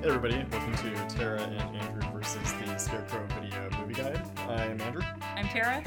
Hey everybody, welcome to Tara and Andrew versus the Scarecrow Video Movie Guide. I'm Andrew. I'm Tara.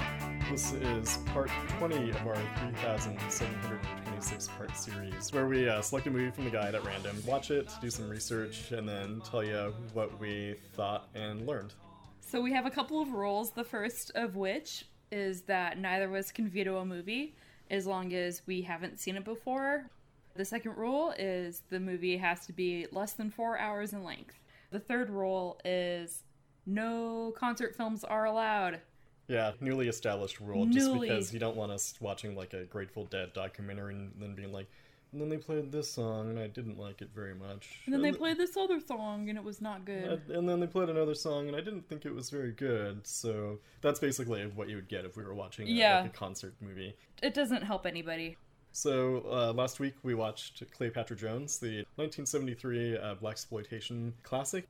This is part 20 of our 3,726 part series, where we uh, select a movie from the guide at random, watch it, do some research, and then tell you what we thought and learned. So we have a couple of rules. The first of which is that neither of us can veto a movie as long as we haven't seen it before. The second rule is the movie has to be less than four hours in length. The third rule is no concert films are allowed. Yeah, newly established rule, just because you don't want us watching like a Grateful Dead documentary and then being like, and then they played this song and I didn't like it very much. And then they played this other song and it was not good. And then they played another song, and I didn't think it was very good. So that's basically what you would get if we were watching a, Yeah. like a concert movie. It doesn't help anybody. So uh, last week we watched Cleopatra Jones, the 1973 uh, black exploitation classic.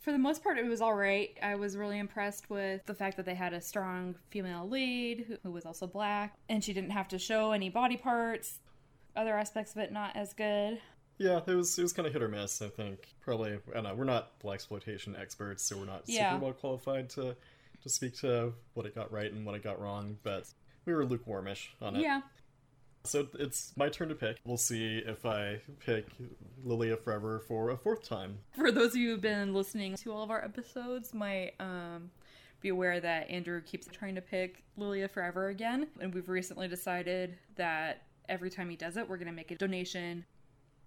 For the most part, it was all right. I was really impressed with the fact that they had a strong female lead who, who was also black, and she didn't have to show any body parts. Other aspects of it not as good. Yeah, it was it was kind of hit or miss. I think probably I don't know. We're not black exploitation experts, so we're not Yeah. super well qualified to to speak to what it got right and what it got wrong. But we were lukewarmish on it. Yeah, So it's my turn to pick. We'll see if I pick Lilia Forever for a fourth time. for those of you who've been listening to all of our episodes, might um, be aware that Andrew keeps trying to pick Lilia Forever again, and we've recently decided that every time he does it, we're going to make a donation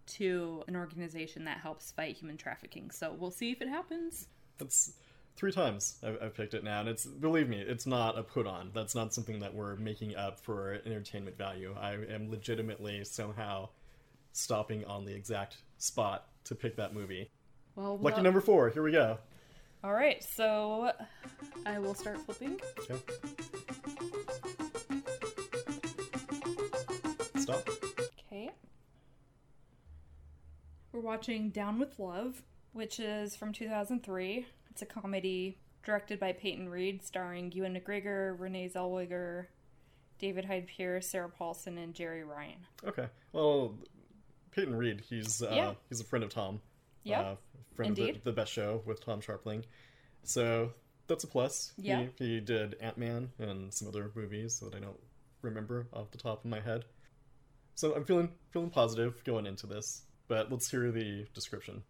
to an organization that helps fight human trafficking. So we'll see if it happens. That's three times I've, I've picked it now, and it's believe me, it's not a put on. That's not something that we're making up for entertainment value. I am legitimately somehow stopping on the exact spot to pick that movie. Well, Lucky well- number four. Here we go. All right, so I will start flipping. Okay. Stop. Okay. We're watching Down with Love, which is from 2003. It's a comedy directed by Peyton Reed, starring Ewan McGregor, Renee Zellweger, David Hyde Pierce, Sarah Paulson, and Jeri Ryan. Okay. Well, Peyton Reed, he's uh, Yeah. he's a friend of Tom. Yep. Uh, friend of Indeed. the, the best show with Tom Scharpling. So that's a plus. Yeah. He, he did Ant Man and some other movies that I don't remember off the top of my head. So I'm feeling feeling positive going into this. But let's hear the description.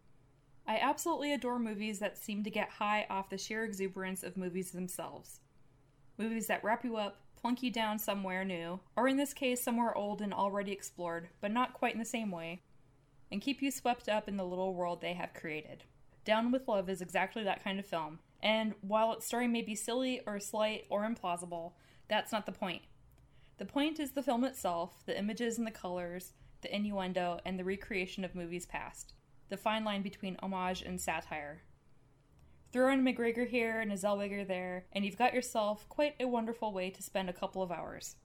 I absolutely adore movies that seem to get high off the sheer exuberance of movies themselves. Movies that wrap you up, plunk you down somewhere new, or in this case, somewhere old and already explored, but not quite in the same way, and keep you swept up in the little world they have created. Down with Love is exactly that kind of film, and while its story may be silly or slight or implausible, that's not the point. The point is the film itself, the images and the colors, the innuendo, and the recreation of movies past. The fine line between homage and satire. Throw in McGregor here and a Zellweger there, and you've got yourself quite a wonderful way to spend a couple of hours.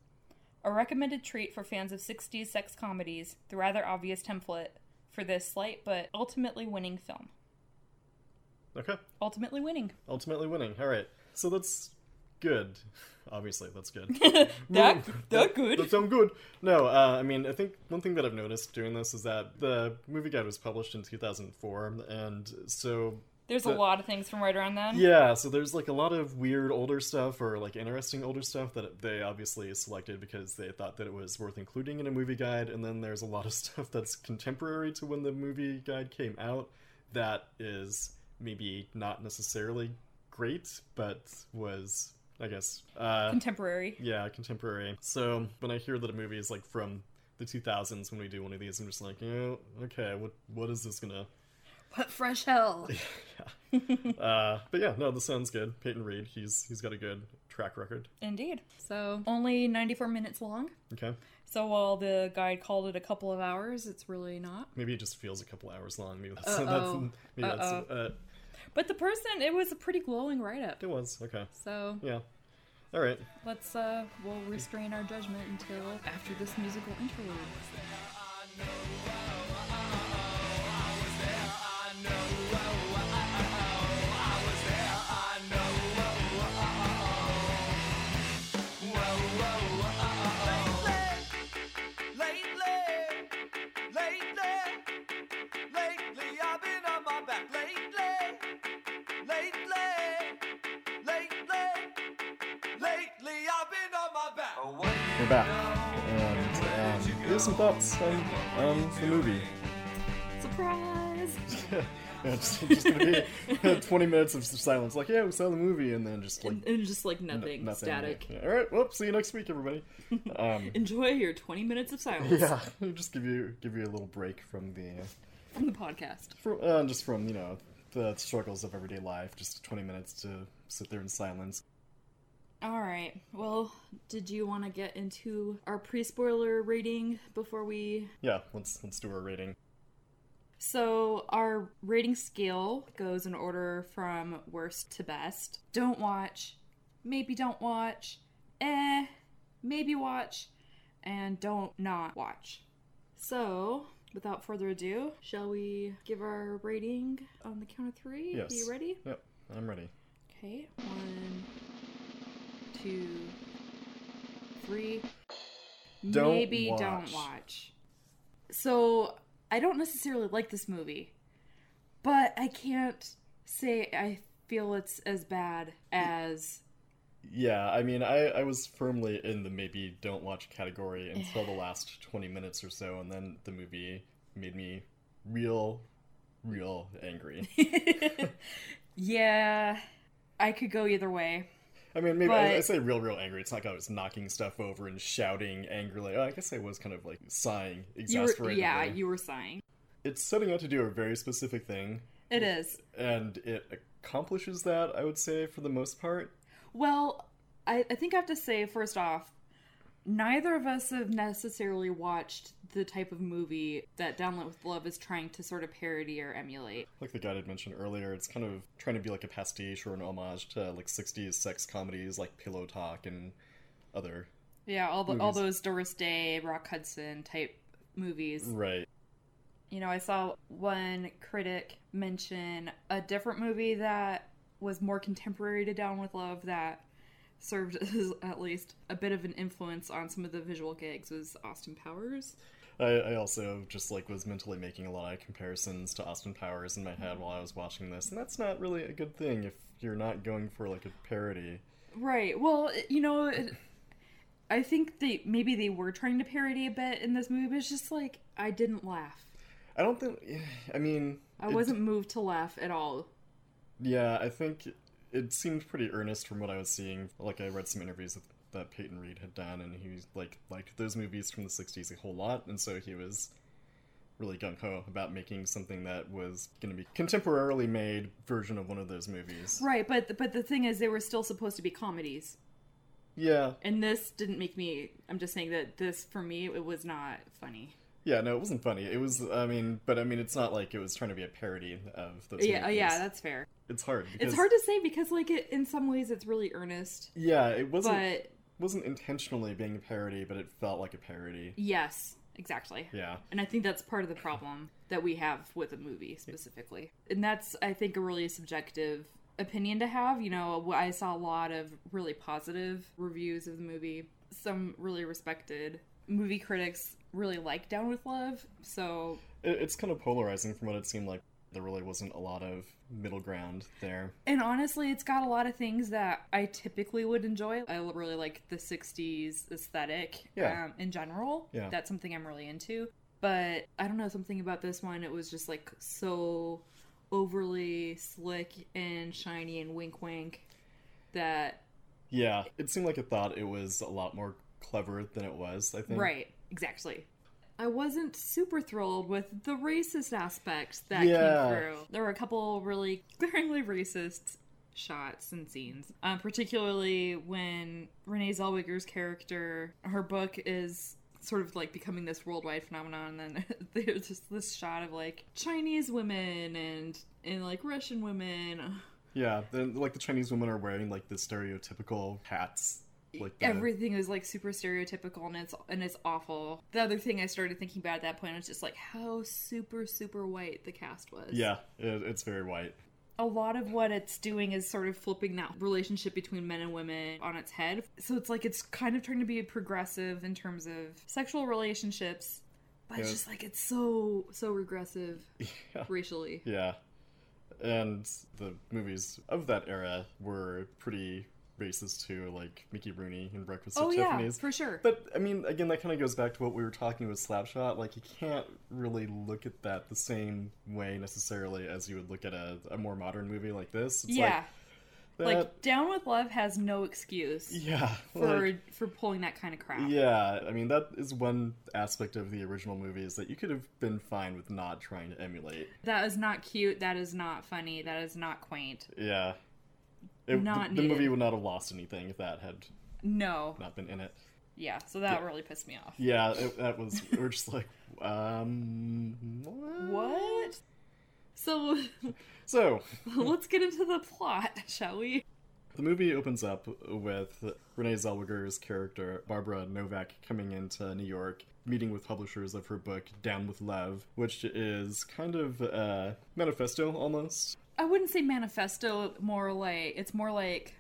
A recommended treat for fans of 60s sex comedies, the rather obvious template for this slight but ultimately winning film. Okay. Ultimately winning. Ultimately winning. All right. So that's good. Obviously, that's good. That, that good. That sound good. No, uh, I mean, I think one thing that I've noticed doing this is that the movie guide was published in 2004, and so There's a lot of things from right around then. yeah, so there's like a lot of weird older stuff or like interesting older stuff that they obviously selected because they thought that it was worth including in a movie guide, and then there's a lot of stuff that's contemporary to when the movie guide came out that is maybe not necessarily great, but was I guess uh, Contemporary. yeah, contemporary. So when I hear that a movie is like from the 2000s when we do one of these, I'm just like, oh, okay, what what is this gonna? What fresh hell? Uh, but yeah, no, this sounds good. Peyton Reed, he's he's got a good track record. Indeed. So, only 94 minutes long. Okay, So, while the guide called it a couple of hours, it's really not. maybe it just feels a couple hours long. Maybe that's, Uh-oh. that's maybe that's Uh-oh. uh, But the person, it was a pretty glowing write up. it was okay. So, Yeah, all right. let's, uh, we'll restrain our judgment until after this musical interlude. Back, and um, here's some thoughts on, on the movie. Surprise! yeah, it's just gonna be 20 minutes of silence, like, yeah, we saw the movie, and then just like and, and just like n- nothing, nothing. static. Yeah. All right, well, see you next week, everybody. Um, Enjoy your 20 minutes of silence yeah, just give you give you a little break from the from the podcast. from uh, just from you know the struggles of everyday life. Just 20 minutes to sit there in silence. All right. Well, did you want to get into our pre-spoiler rating before we Yeah, let's let's do our rating. So, our rating scale goes in order from worst to best. Don't watch, maybe don't watch, eh, maybe watch, and don't not watch. So, without further ado, shall we give our rating on the count of three? Yes. Are you ready? Yep, I'm ready. Okay. One, two, three. Don't Maybe don't watch. watch. So I don't necessarily like this movie, but I can't say I feel it's as bad as. Yeah, I mean, I, I was firmly in the maybe don't watch category until the last 20 minutes or so, and then the movie made me real, real angry. yeah, I could go either way. I mean, maybe I, I say real, real angry. It's not like I was knocking stuff over and shouting angrily. Oh, I guess I was kind of like sighing exasperatedly. yeah, you were sighing. It's setting out to do a very specific thing, It is. and it accomplishes that, I would say, for the most part. Well, I, I think I have to say, first off, neither of us have necessarily watched the type of movie that Downlit with Love is trying to sort of parody or emulate. Like the guy had mentioned earlier, it's kind of trying to be like a pastiche or an homage to like 60s sex comedies like Pillow Talk and other. Yeah, all the, all those Doris Day, Rock Hudson type movies. Right. You know, I saw one critic mention a different movie that was more contemporary to Down with Love that served as at least a bit of an influence on some of the visual gags was Austin Powers. I, I also just like was mentally making a lot of comparisons to Austin Powers in my head while I was watching this, and that's not really a good thing if you're not going for like a parody. Right. Well, you know, it, I think they maybe they were trying to parody a bit in this movie, but it's just like I didn't laugh. I don't think. I mean, I it- wasn't moved to laugh at all. Yeah, I think it seemed pretty earnest from what I was seeing. Like I read some interviews that, that Peyton Reed had done, and he like liked those movies from the '60s a whole lot, and so he was really gung ho about making something that was going to be contemporarily made version of one of those movies. Right, but but the thing is, they were still supposed to be comedies, Yeah, and this didn't make me. I'm just saying that this for me it was not funny. yeah. No, it wasn't funny. It was. I mean, but I mean, it's not like it was trying to be a parody of those. Yeah, oh, movies. yeah, that's fair. It's hard. Because, It's hard to say because like it, in some ways it's really earnest, Yeah, it wasn't. but wasn't intentionally being a parody, but it felt like a parody. yes, exactly. Yeah. And I think that's part of the problem that we have with a movie specifically. And that's, I think, a really subjective opinion to have. You know, I saw a lot of really positive reviews of the movie. Some really respected movie critics really like Down with Love. So, it's kind of polarizing from what it seemed like. There really wasn't a lot of middle ground there. and honestly, it's got a lot of things that I typically would enjoy. I really like the 60s aesthetic Yeah. um, in general. Yeah. That's something I'm really into. But I don't know, something about this one, it was just like so overly slick and shiny and wink wink that. Yeah, it seemed like it thought it was a lot more clever than it was, I think. Right, exactly. I wasn't super thrilled with the racist aspects that Yeah. came through. There were a couple really glaringly racist shots and scenes, um, particularly when Renee Zellweger's character, her book is sort of like becoming this worldwide phenomenon, and then there's just this shot of like Chinese women and and like Russian women. Yeah, then like the Chinese women are wearing like the stereotypical hats. Like the, Everything is like super stereotypical and it's and it's awful. The other thing I started thinking about at that point was just like how super super white the cast was. Yeah, it, it's very white. a lot of what it's doing is sort of flipping that relationship between men and women on its head. So it's like it's kind of trying to be progressive in terms of sexual relationships, but it's just like it's so so regressive Yeah. racially. Yeah. And the movies of that era were pretty racist too, like Mickey Rooney in Breakfast Oh at yeah, Tiffany's. for sure. But I mean, again, that kind of goes back to what we were talking with Slapshot. Like, you can't really look at that the same way necessarily as you would look at a, a more modern movie like this. It's yeah, like, like, Down with Love has no excuse yeah, for like, for pulling that kind of crap. yeah. I mean, that is one aspect of the original movie is that you could have been fine with not trying to emulate. That is not cute. That is not funny. That is not quaint. Yeah. It, Not the, the movie would not have lost anything if that had No. not been in it. Yeah. So that Yeah. really pissed me off. Yeah, it, that was. We are just like, um, what? What? So So, let's get into the plot, shall we? the movie opens up with Renee Zellweger's character, Barbara Novak, coming into New York, meeting with publishers of her book, Down with Love, which is kind of a manifesto almost. I wouldn't say manifesto. More like it's more like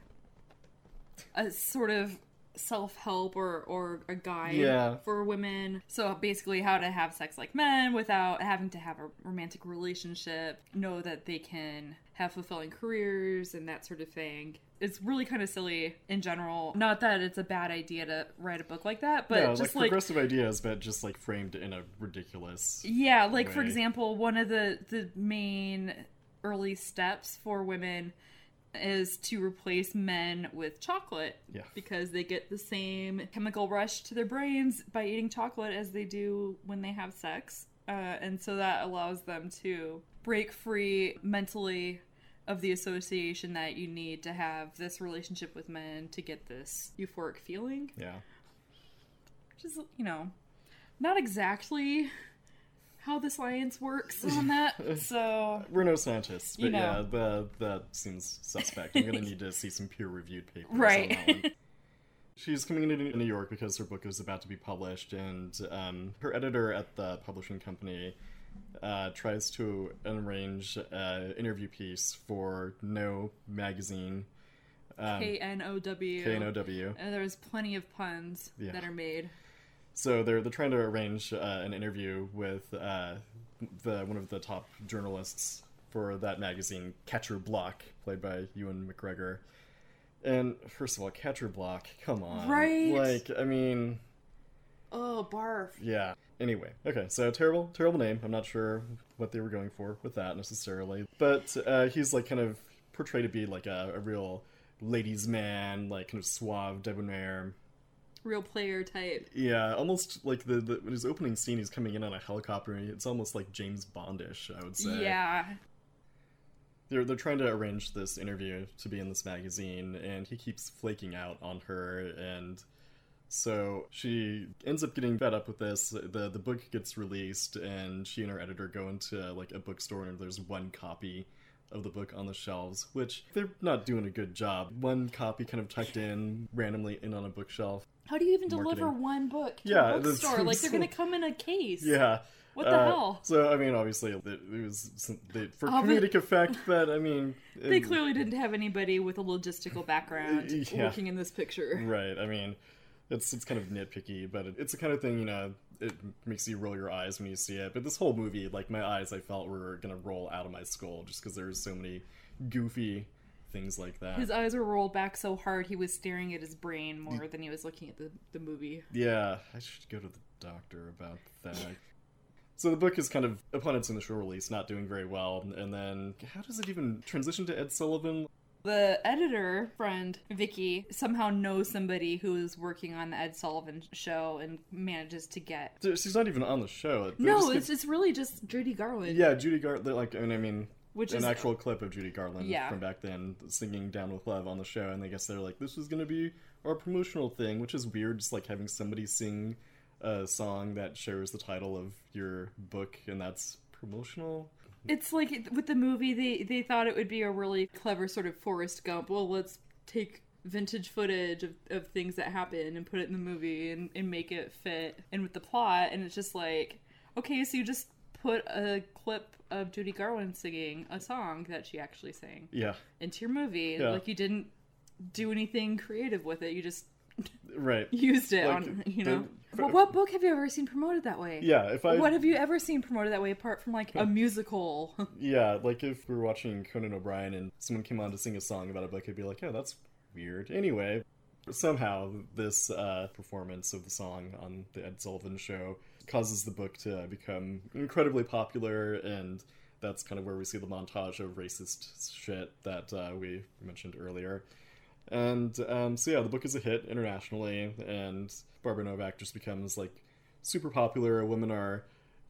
a sort of self-help or or a guide Yeah. for women. So basically, how to have sex like men without having to have a romantic relationship. Know that they can have fulfilling careers and that sort of thing. It's really kind of silly in general. Not that it's a bad idea to write a book like that, but yeah, just like like progressive ideas, but just like framed in a ridiculous. Yeah, like for example, one of the the main early steps for women is to replace men with chocolate Yeah. because they get the same chemical rush to their brains by eating chocolate as they do when they have sex. Uh, and so that allows them to break free mentally of the association that you need to have this relationship with men to get this euphoric feeling Yeah. which is you know not exactly how the science works on that so We're no scientists, but You know. yeah, the, that seems suspect. I'm gonna need to see some peer-reviewed papers Right. She's coming into New York because her book is about to be published, and um, her editor at the publishing company uh, tries to arrange an interview piece for Know Magazine, um, k-n-o-w KNOW. and there's plenty of puns Yeah. that are made So they're they're trying to arrange uh, an interview with uh, the one of the top journalists for that magazine, Catcher Block, played by Ewan McGregor. And first of all, Catcher Block, come on, Right? Like, I mean, oh barf yeah. Anyway, okay, so terrible, terrible name. I'm not sure what they were going for with that necessarily, but uh, he's like kind of portrayed to be like a, a real ladies' man, like kind of suave, debonair, real player type Yeah, almost like the, the his opening scene. He's coming in on a helicopter. It's almost like James Bondish, I would say. yeah they're they're trying to arrange this interview to be in this magazine, and he keeps flaking out on her, and so she ends up getting fed up with this. the The book gets released, and she and her editor go into like a bookstore, and there's one copy of the book on the shelves, which they're not doing a good job. One copy kind of tucked in randomly in on a bookshelf. how do you even deliver one book to Yeah, a bookstore like they're gonna come in a case Yeah. What the Uh, hell? So I mean, obviously, it, it was some, they, for Obvi- comedic effect, but I mean, they clearly didn't have anybody with a logistical background Yeah. working in this picture right. I mean, it's it's kind of nitpicky, but it, it's the kind of thing you know. It makes you roll your eyes when you see it. But this whole movie, like my eyes, I felt were gonna roll out of my skull just because there's so many goofy things like that. His eyes were rolled back so hard he was staring at his brain more than he was looking at the, the movie. Yeah, I should go to the doctor about that. So the book is kind of, upon its initial release, not doing very well, and then how does it even transition to Ed Sullivan? The editor friend, Vicky, somehow knows somebody who is working on the Ed Sullivan show and manages to get. She's not even on the show. They No, just it's, it's really just Judy Garland. yeah, Judy Garland. Like, and I mean, Which an is actual clip of Judy Garland Yeah. from back then singing "Down with Love" on the show, and I guess they're like, this was gonna be our promotional thing, which is weird. Just like having somebody sing a song that shares the title of your book, and that's promotional. It's like with the movie, they they thought it would be a really clever sort of Forrest Gump. Well, let's take vintage footage of, of things that happen and put it in the movie and, and make it fit in with the plot. And it's just like, okay, so you just put a clip of Judy Garland singing a song that she actually sang Yeah, into your movie. Yeah. Like you didn't do anything creative with it. You just right. used it Like, on, you the- know. Well, what book have you ever seen promoted that way? Yeah, if I What have you ever seen promoted that way apart from like a musical? Yeah, like if we were watching Conan O'Brien and someone came on to sing a song about a book, I'd be like, yeah, that's weird. Anyway, somehow this uh, performance of the song on the Ed Sullivan show causes the book to become incredibly popular, and that's kind of where we see the montage of racist shit that uh, we mentioned earlier. And um, so yeah, the book is a hit internationally, and Barbara Novak just becomes like super popular. Women are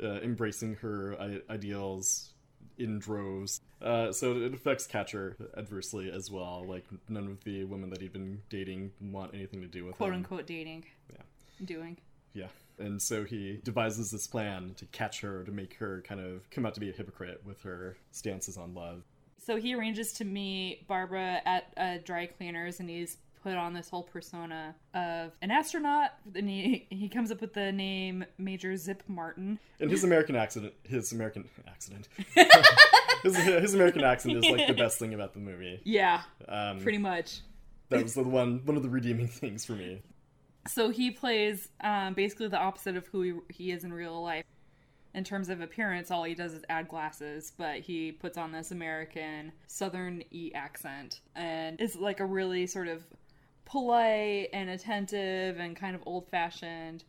uh, embracing her I- ideals in droves. Uh, so it affects Catcher adversely as well. Like none of the women that he'd been dating want anything to do with Quote him. unquote dating. Yeah. Doing. Yeah. And so he devises this plan to catch her, to make her kind of come out to be a hypocrite with her stances on love. So he arranges to meet Barbara at a dry cleaners, and he's put on this whole persona of an astronaut. And he he comes up with the name Major Zip Martin. And his American accent, his American accident, his, his American accent is like the best thing about the movie. Yeah, Um, pretty much. that was the one, one of the redeeming things for me. So he plays um, basically the opposite of who he, he is in real life. In terms of appearance, all he does is add glasses, but he puts on this American Southern E accent and is like a really sort of polite and attentive and kind of old fashioned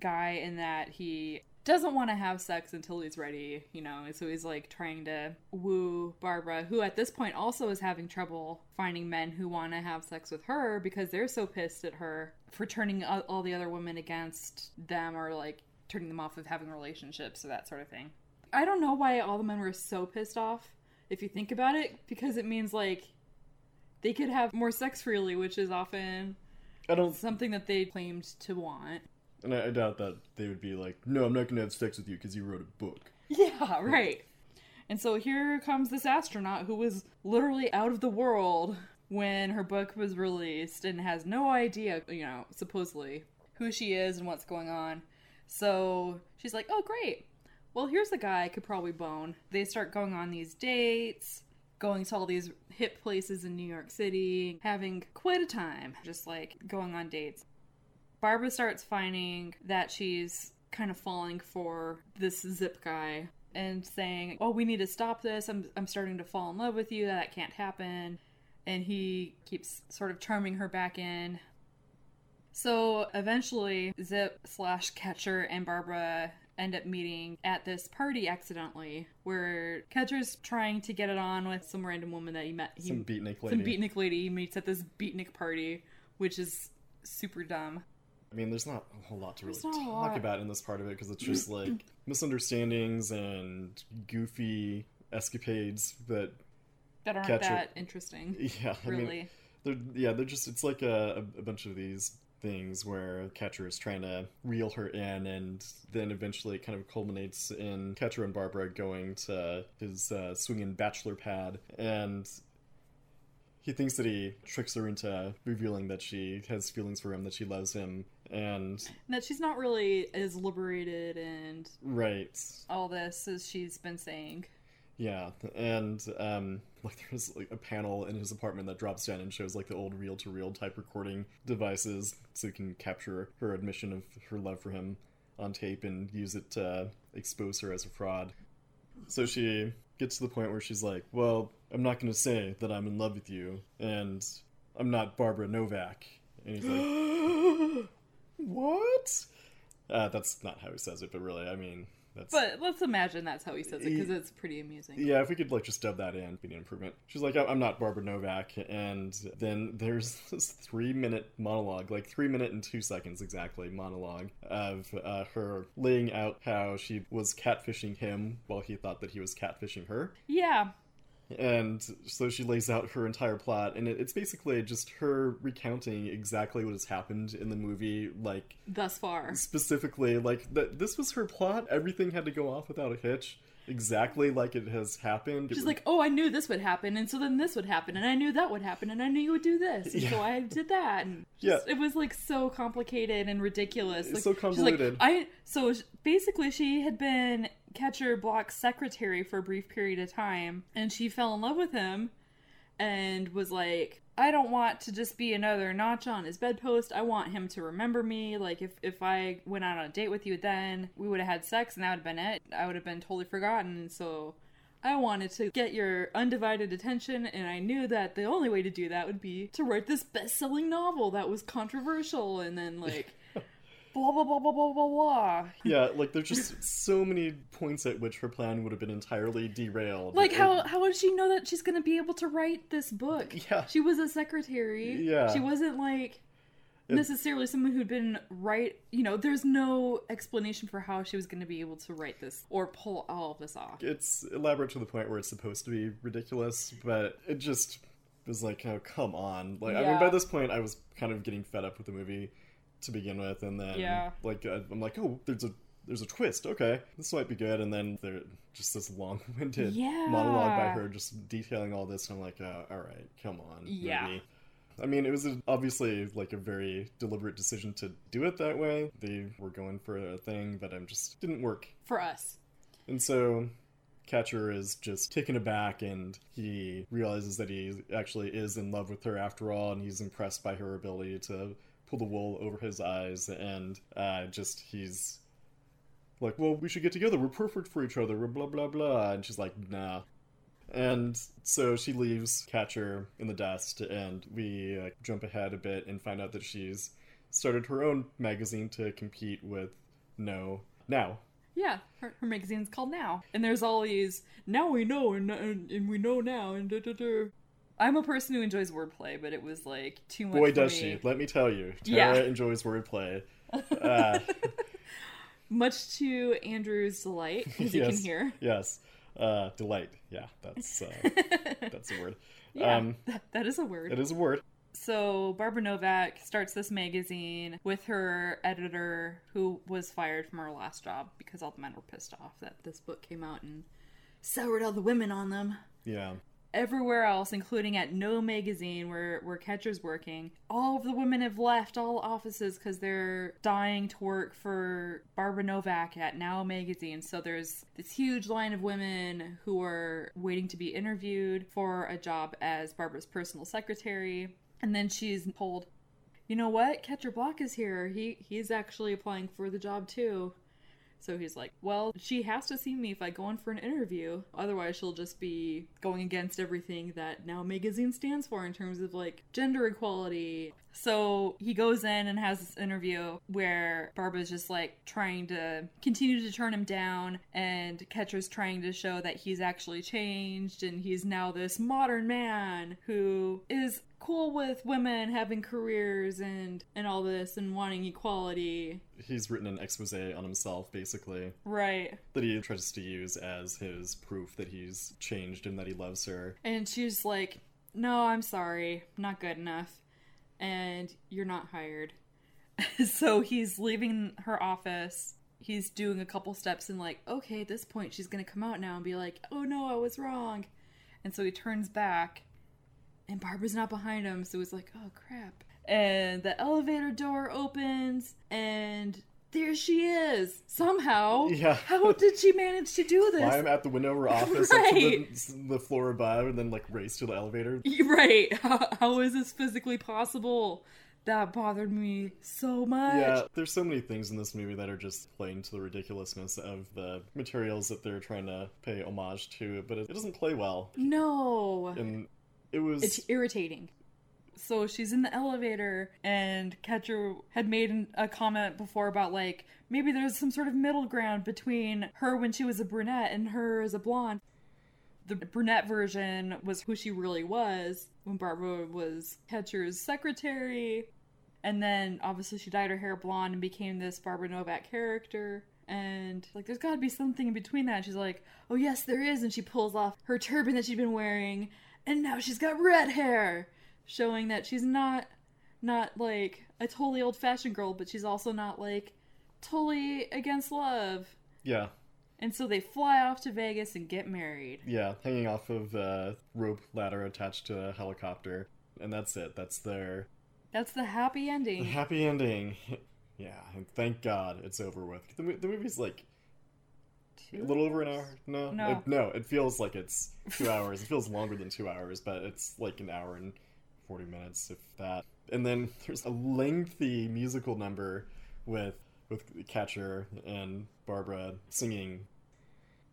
guy in that he doesn't want to have sex until he's ready, you know, so he's like trying to woo Barbara, who at this point also is having trouble finding men who want to have sex with her because they're so pissed at her for turning all the other women against them or like turning them off of having relationships or that sort of thing. I don't know why all the men were so pissed off if you think about it because it means like they could have more sex freely, which is often I don't, something that they claimed to want. and I, I doubt that they would be like, no, I'm not going to have sex with you because you wrote a book. Yeah, right. And so here comes this astronaut who was literally out of the world when her book was released and has no idea, you know, supposedly, who she is and what's going on. So she's like, oh, great. Well, here's a guy I could probably bone. They start going on these dates, going to all these hip places in New York City, having quite a time, just like going on dates. Barbara starts finding that she's kind of falling for this zip guy and saying, "Oh, we need to stop this. I'm I'm starting to fall in love with you. That can't happen." And he keeps sort of charming her back in. So eventually, Zip slash Catcher and Barbara end up meeting at this party accidentally, where Catcher's trying to get it on with some random woman that he met. He, Some beatnik lady. some beatnik lady he meets at this beatnik party, which is super dumb. I mean, there's not a whole lot to really There's not a talk about in this part of it because it's just like misunderstandings and goofy escapades that, That aren't Catcher- that interesting, yeah, I really. mean, they're yeah, they're just it's like a, a bunch of these things where Catcher is trying to reel her in, and then eventually it kind of culminates in Catcher and Barbara going to his uh, swinging bachelor pad, and he thinks that he tricks her into revealing that she has feelings for him, that she loves him, and that she's not really as liberated and right, all this as she's been saying. Yeah, and um, like there's like a panel in his apartment that drops down and shows like the old reel-to-reel type recording devices, so you can capture her admission of her love for him on tape and use it to expose her as a fraud. So she gets to the point where she's like, "Well, I'm not going to say that I'm in love with you, and I'm not Barbara Novak." And he's like, "What?" Uh, that's not how he says it, but really, I mean, that's But let's imagine that's how he says it because it's pretty amusing. yeah, if we could like just dub that in, be an improvement. She's like, "I- I'm not Barbara Novak, and then there's this three minute monologue, like three minute and two seconds exactly monologue of uh, her laying out how she was catfishing him while he thought that he was catfishing her. Yeah, And so she lays out her entire plot, and it, it's basically just her recounting exactly what has happened in the movie, like thus far. specifically like that this was her plot everything had to go off without a hitch exactly like it has happened She's like, oh, I knew this would happen, and so then this would happen, and I knew that would happen, and I knew you would do this, and so I did that. And Yeah. it was like so complicated and ridiculous. Like, so she's like. I so basically she had been Catcher Block's secretary for a brief period of time, and she fell in love with him, and was like. I don't want to just be another notch on his bedpost. I want him to remember me. Like if if I went out on a date with you, then we would have had sex, and that would have been it. I would have been totally forgotten. So I wanted to get your undivided attention, and I knew that the only way to do that would be to write this best selling novel that was controversial and then, like, blah, blah, blah, blah, blah, blah, blah. Yeah, like there's just so many points at which her plan would have been entirely derailed. Like, It- how, how does she know that she's going to be able to write this book? Yeah. She was a secretary. Yeah. She wasn't, like, necessarily someone who'd been right you know there's no explanation for how she was going to be able to write this or pull all of this off it's elaborate to the point where it's supposed to be ridiculous, but it just was like, oh, come on. Like, I mean, by this point, I was kind of getting fed up with the movie to begin with, and then, Yeah. like, I'm like, oh, there's a there's a twist. Okay, this might be good, and then there just this long-winded Yeah. monologue by her just detailing all this, and I'm like, oh, all right, come on, Yeah. movie. I mean, it was a, obviously like a very deliberate decision to do it that way. They were going for a thing, but it just didn't work. for us And so Catcher is just taken aback and he realizes that he actually is in love with her after all and he's impressed by her ability to pull the wool over his eyes and uh, just he's like, well, we should get together. We're perfect for each other. We're blah, blah, blah. And she's like, nah. And so she leaves Catcher in the dust, and we uh, jump ahead a bit and find out that she's started her own magazine to compete with No Now. Yeah, her, her magazine's called Now, and there's all these now we know and and, and we know now and da da da. I'm a person who enjoys wordplay, but it was like too much. Boy, does me. she! Let me tell you, Yeah. Tara enjoys wordplay. Uh, Much to Andrew's delight, as you can hear. Yes, uh, delight. Yeah, that's uh, that's a word. Yeah, Um, that, that is a word. it is a word. So Barbara Novak starts this magazine with her editor, who was fired from her last job because all the men were pissed off that this book came out and soured all the women on them. Yeah, everywhere else, including at Know Magazine, where where Catcher's working, all of the women have left all offices because they're dying to work for Barbara Novak at Now Magazine. So there's this huge line of women who are waiting to be interviewed for a job as Barbara's personal secretary, and then she's told. You know what? Catcher Block is here. He he's actually applying for the job too. So he's like, Well, she has to see me if I go in for an interview. Otherwise, she'll just be going against everything that Now Magazine stands for in terms of like gender equality. So he goes in and has this interview where Barbara's just like trying to continue to turn him down, and Catcher's trying to show that he's actually changed and he's now this modern man who is cool with women having careers and and all this and wanting equality. he's written an expose on himself, basically, Right. that he tries to use as his proof that he's changed and that he loves her. And she's like, No, I'm sorry, not good enough. And you're not hired. so he's leaving her office. He's doing a couple steps and, like, okay, at this point, she's gonna come out now and be like, Oh no, I was wrong. And so he turns back, and Barbara's not behind him. So it's like, Oh crap. And the elevator door opens, and there she is. Somehow. Yeah. How did she manage to do this? Climb at the window of her office up to Right. the, the floor above and then like race to the elevator. Right. How, how is this physically possible? That bothered me so much. Yeah, there's so many things in this movie that are just playing to the ridiculousness of the materials that they're trying to pay homage to, but it, it doesn't play well. No. And it was It's irritating. So she's in the elevator, and Catcher had made a comment before about like maybe there's some sort of middle ground between her when she was a brunette and her as a blonde. The brunette version was who she really was when Barbara was Catcher's secretary, and then obviously she dyed her hair blonde and became this Barbara Novak character. And like, there's got to be something in between that. And she's like, "Oh yes, there is," and she pulls off her turban that she'd been wearing, and now she's got red hair, showing that she's not not like a totally old-fashioned girl, but she's also not like totally against love. yeah, And so they fly off to Vegas and get married. yeah, hanging off of a rope ladder attached to a helicopter. And that's it. That's their That's the happy ending. happy ending. Yeah, and thank God it's over with. The, the movie's like a little over an hour. No, No. It, no. It feels like it's two hours. It feels longer than two hours, but it's like an hour and forty minutes, if that. And then there's a lengthy musical number with with Catcher and Barbara singing.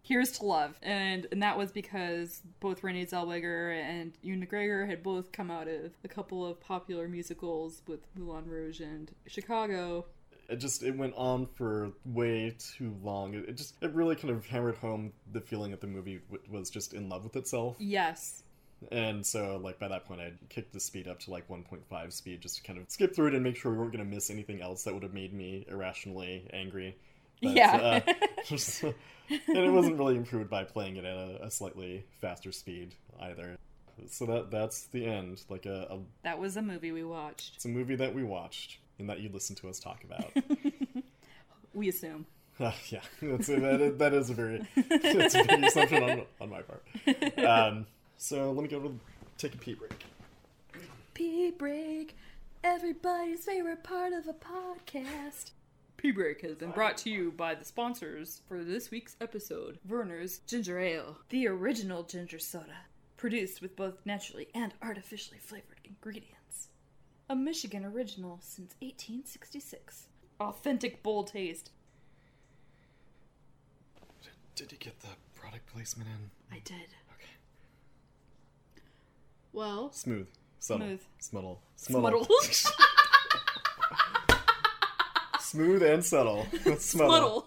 Here's to Love. And and that was because both Renee Zellweger and Ewan McGregor had both come out of a couple of popular musicals with Moulin Rouge and Chicago. It just it went on for way too long. It, it just it really kind of hammered home the feeling that the movie w- was just in love with itself. Yes. And so, like, by that point, I kicked the speed up to like 1.5 speed just to kind of skip through it and make sure we weren't going to miss anything else that would have made me irrationally angry. But, Yeah. uh, just- and it wasn't really improved by playing it at a, a slightly faster speed either. So that that's the end. Like a, a That was a movie we watched. it's a movie that we watched and that you listen to us talk about. We assume. Uh, yeah, that's a, that, is, that is a very that's a big assumption on, on my part. Um, so let me go to take a pee break. Pee break, everybody's favorite part of a podcast. Pee break has been brought to you by the sponsors for this week's episode Vernors Ginger Ale, the original ginger soda, produced with both naturally and artificially flavored ingredients. A Michigan original since 1866. Authentic bold taste. Did you get the product placement in? I did. Okay. Well, Smooth. Subtle. Smooth. Smuttle. Smuddle. Smooth and subtle. Smuttle. Smuddle.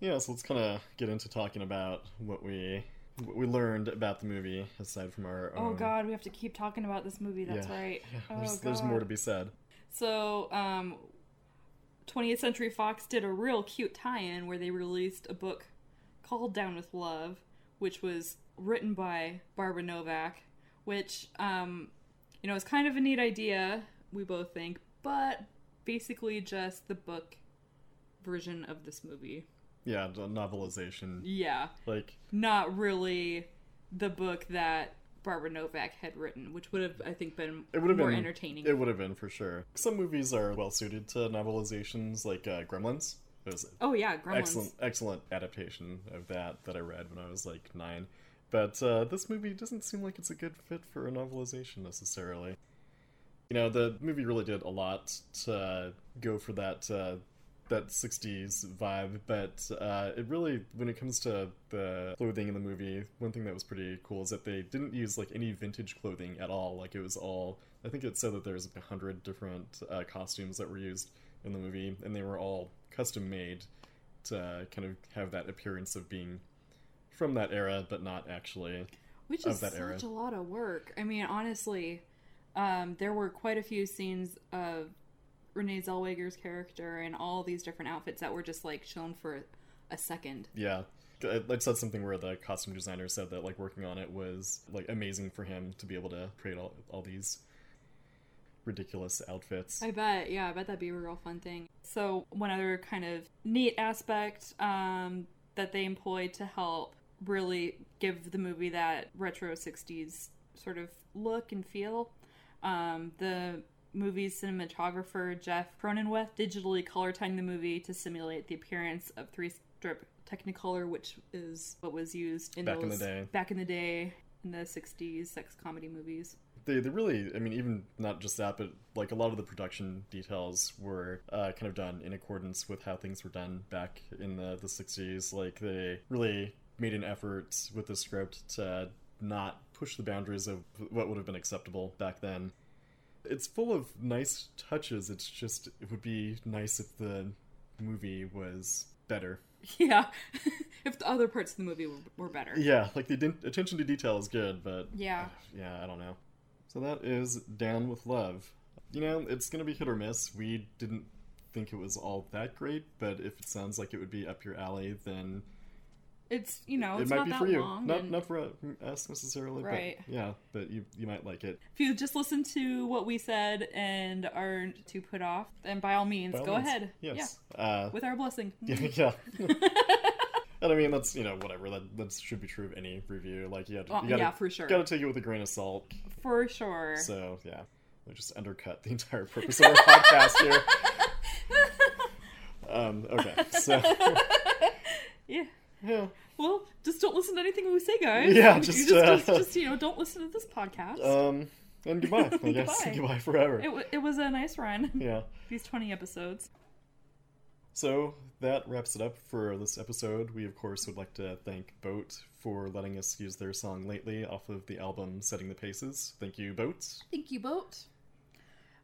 Yeah, so let's kind of get into talking about what we what we learned about the movie aside from our Oh god, we have to keep talking about this movie, that's Yeah. right. Yeah, oh, there's, there's more to be said. So, um, 20th Century Fox did a real cute tie in where they released a book called Down with Love, which was written by Barbara Novak, which, um, you know, is kind of a neat idea, we both think, but basically just the book version of this movie. Yeah, the novelization. Yeah, Like, not really the book that Barbara Novak had written, which would have, I think, been it would have more been entertaining. It would have been for sure. Some movies are well suited to novelizations, like uh, Gremlins. It was oh yeah, Gremlins. excellent, excellent adaptation of that that I read when I was like nine. But uh, this movie doesn't seem like it's a good fit for a novelization necessarily. You know, the movie really did a lot to go for that uh, that '60s vibe, but uh, it really, when it comes to the clothing in the movie, one thing that was pretty cool is that they didn't use like any vintage clothing at all. Like it was all, I think it said that there's like a hundred different uh, costumes that were used in the movie, and they were all custom made to kind of have that appearance of being from that era, but not actually. Which of is such era. a lot of work. I mean, honestly, um, there were quite a few scenes of Renee Zellweger's character and all these different outfits that were just like shown for a second. Yeah. I said something where the costume designer said that like working on it was like amazing for him to be able to create all, all these ridiculous outfits. I bet, yeah, I bet that'd be a real fun thing. So, one other kind of neat aspect um, that they employed to help really give the movie that retro 60s sort of look and feel. Um, the movie's cinematographer Jeff Cronenweth digitally color timed the movie to simulate the appearance of three strip Technicolor, which is what was used in Back in the day. back in the day in the 60s sex comedy movies. they, they really, I mean, even not just that, but like a lot of the production details were uh, kind of done in accordance with how things were done back in the, the 60s. Like they really made an effort with the script to not push the boundaries of what would have been acceptable back then. It's full of nice touches. It's just, it would be nice if the movie was better. Yeah, if the other parts of the movie were, were better. Yeah, like the den- attention to detail is good, but Yeah. Uh, yeah, I don't know. So that is Down with Love. You know, it's gonna be hit or miss. We didn't think it was all that great, but if it sounds like it would be up your alley, then It's you know it might not be that for you. long. Not and not for us necessarily, Right. but yeah, but you you might like it. if you just listen to what we said and aren't too put off, then by all means, By all go means. ahead. Yes. Uh, with our blessing. yeah. yeah. and I mean, that's you know whatever. That that should be true of any review. Like you, gotta, Well, you gotta, yeah, for sure. Got to take it with a grain of salt. For sure. So yeah, we just undercut the entire purpose of our podcast here. Um, okay, so yeah. Yeah, Well, just don't listen to anything we say, guys. Yeah, You just, just, uh, just, just, you know, don't listen to this podcast. um, and goodbye. I guess Goodbye. goodbye forever. it, wa- it was a nice run. Yeah. These twenty episodes. So that wraps it up for this episode. We, of course, would like to thank Boat for letting us use their song lately off of the album Setting the Paces. Thank you, Boat. Thank you, Boat.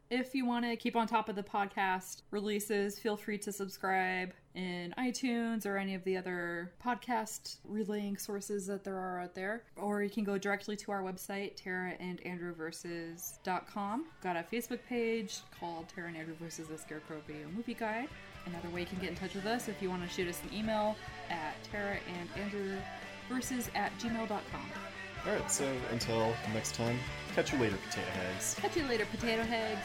If you want to keep on top of the podcast releases, feel free to subscribe in iTunes or any of the other podcast relaying sources that there are out there. Or you can go directly to our website, taraandandrewversus.com. Got a Facebook page called Tara and Andrew versus the Scarecrow Video Movie Guide. Another way you can get in touch with us if you want to shoot us an email at taraandandrewversus at gmail.com. Alright, so until next time, catch you later, potato heads. Catch you later, potato heads.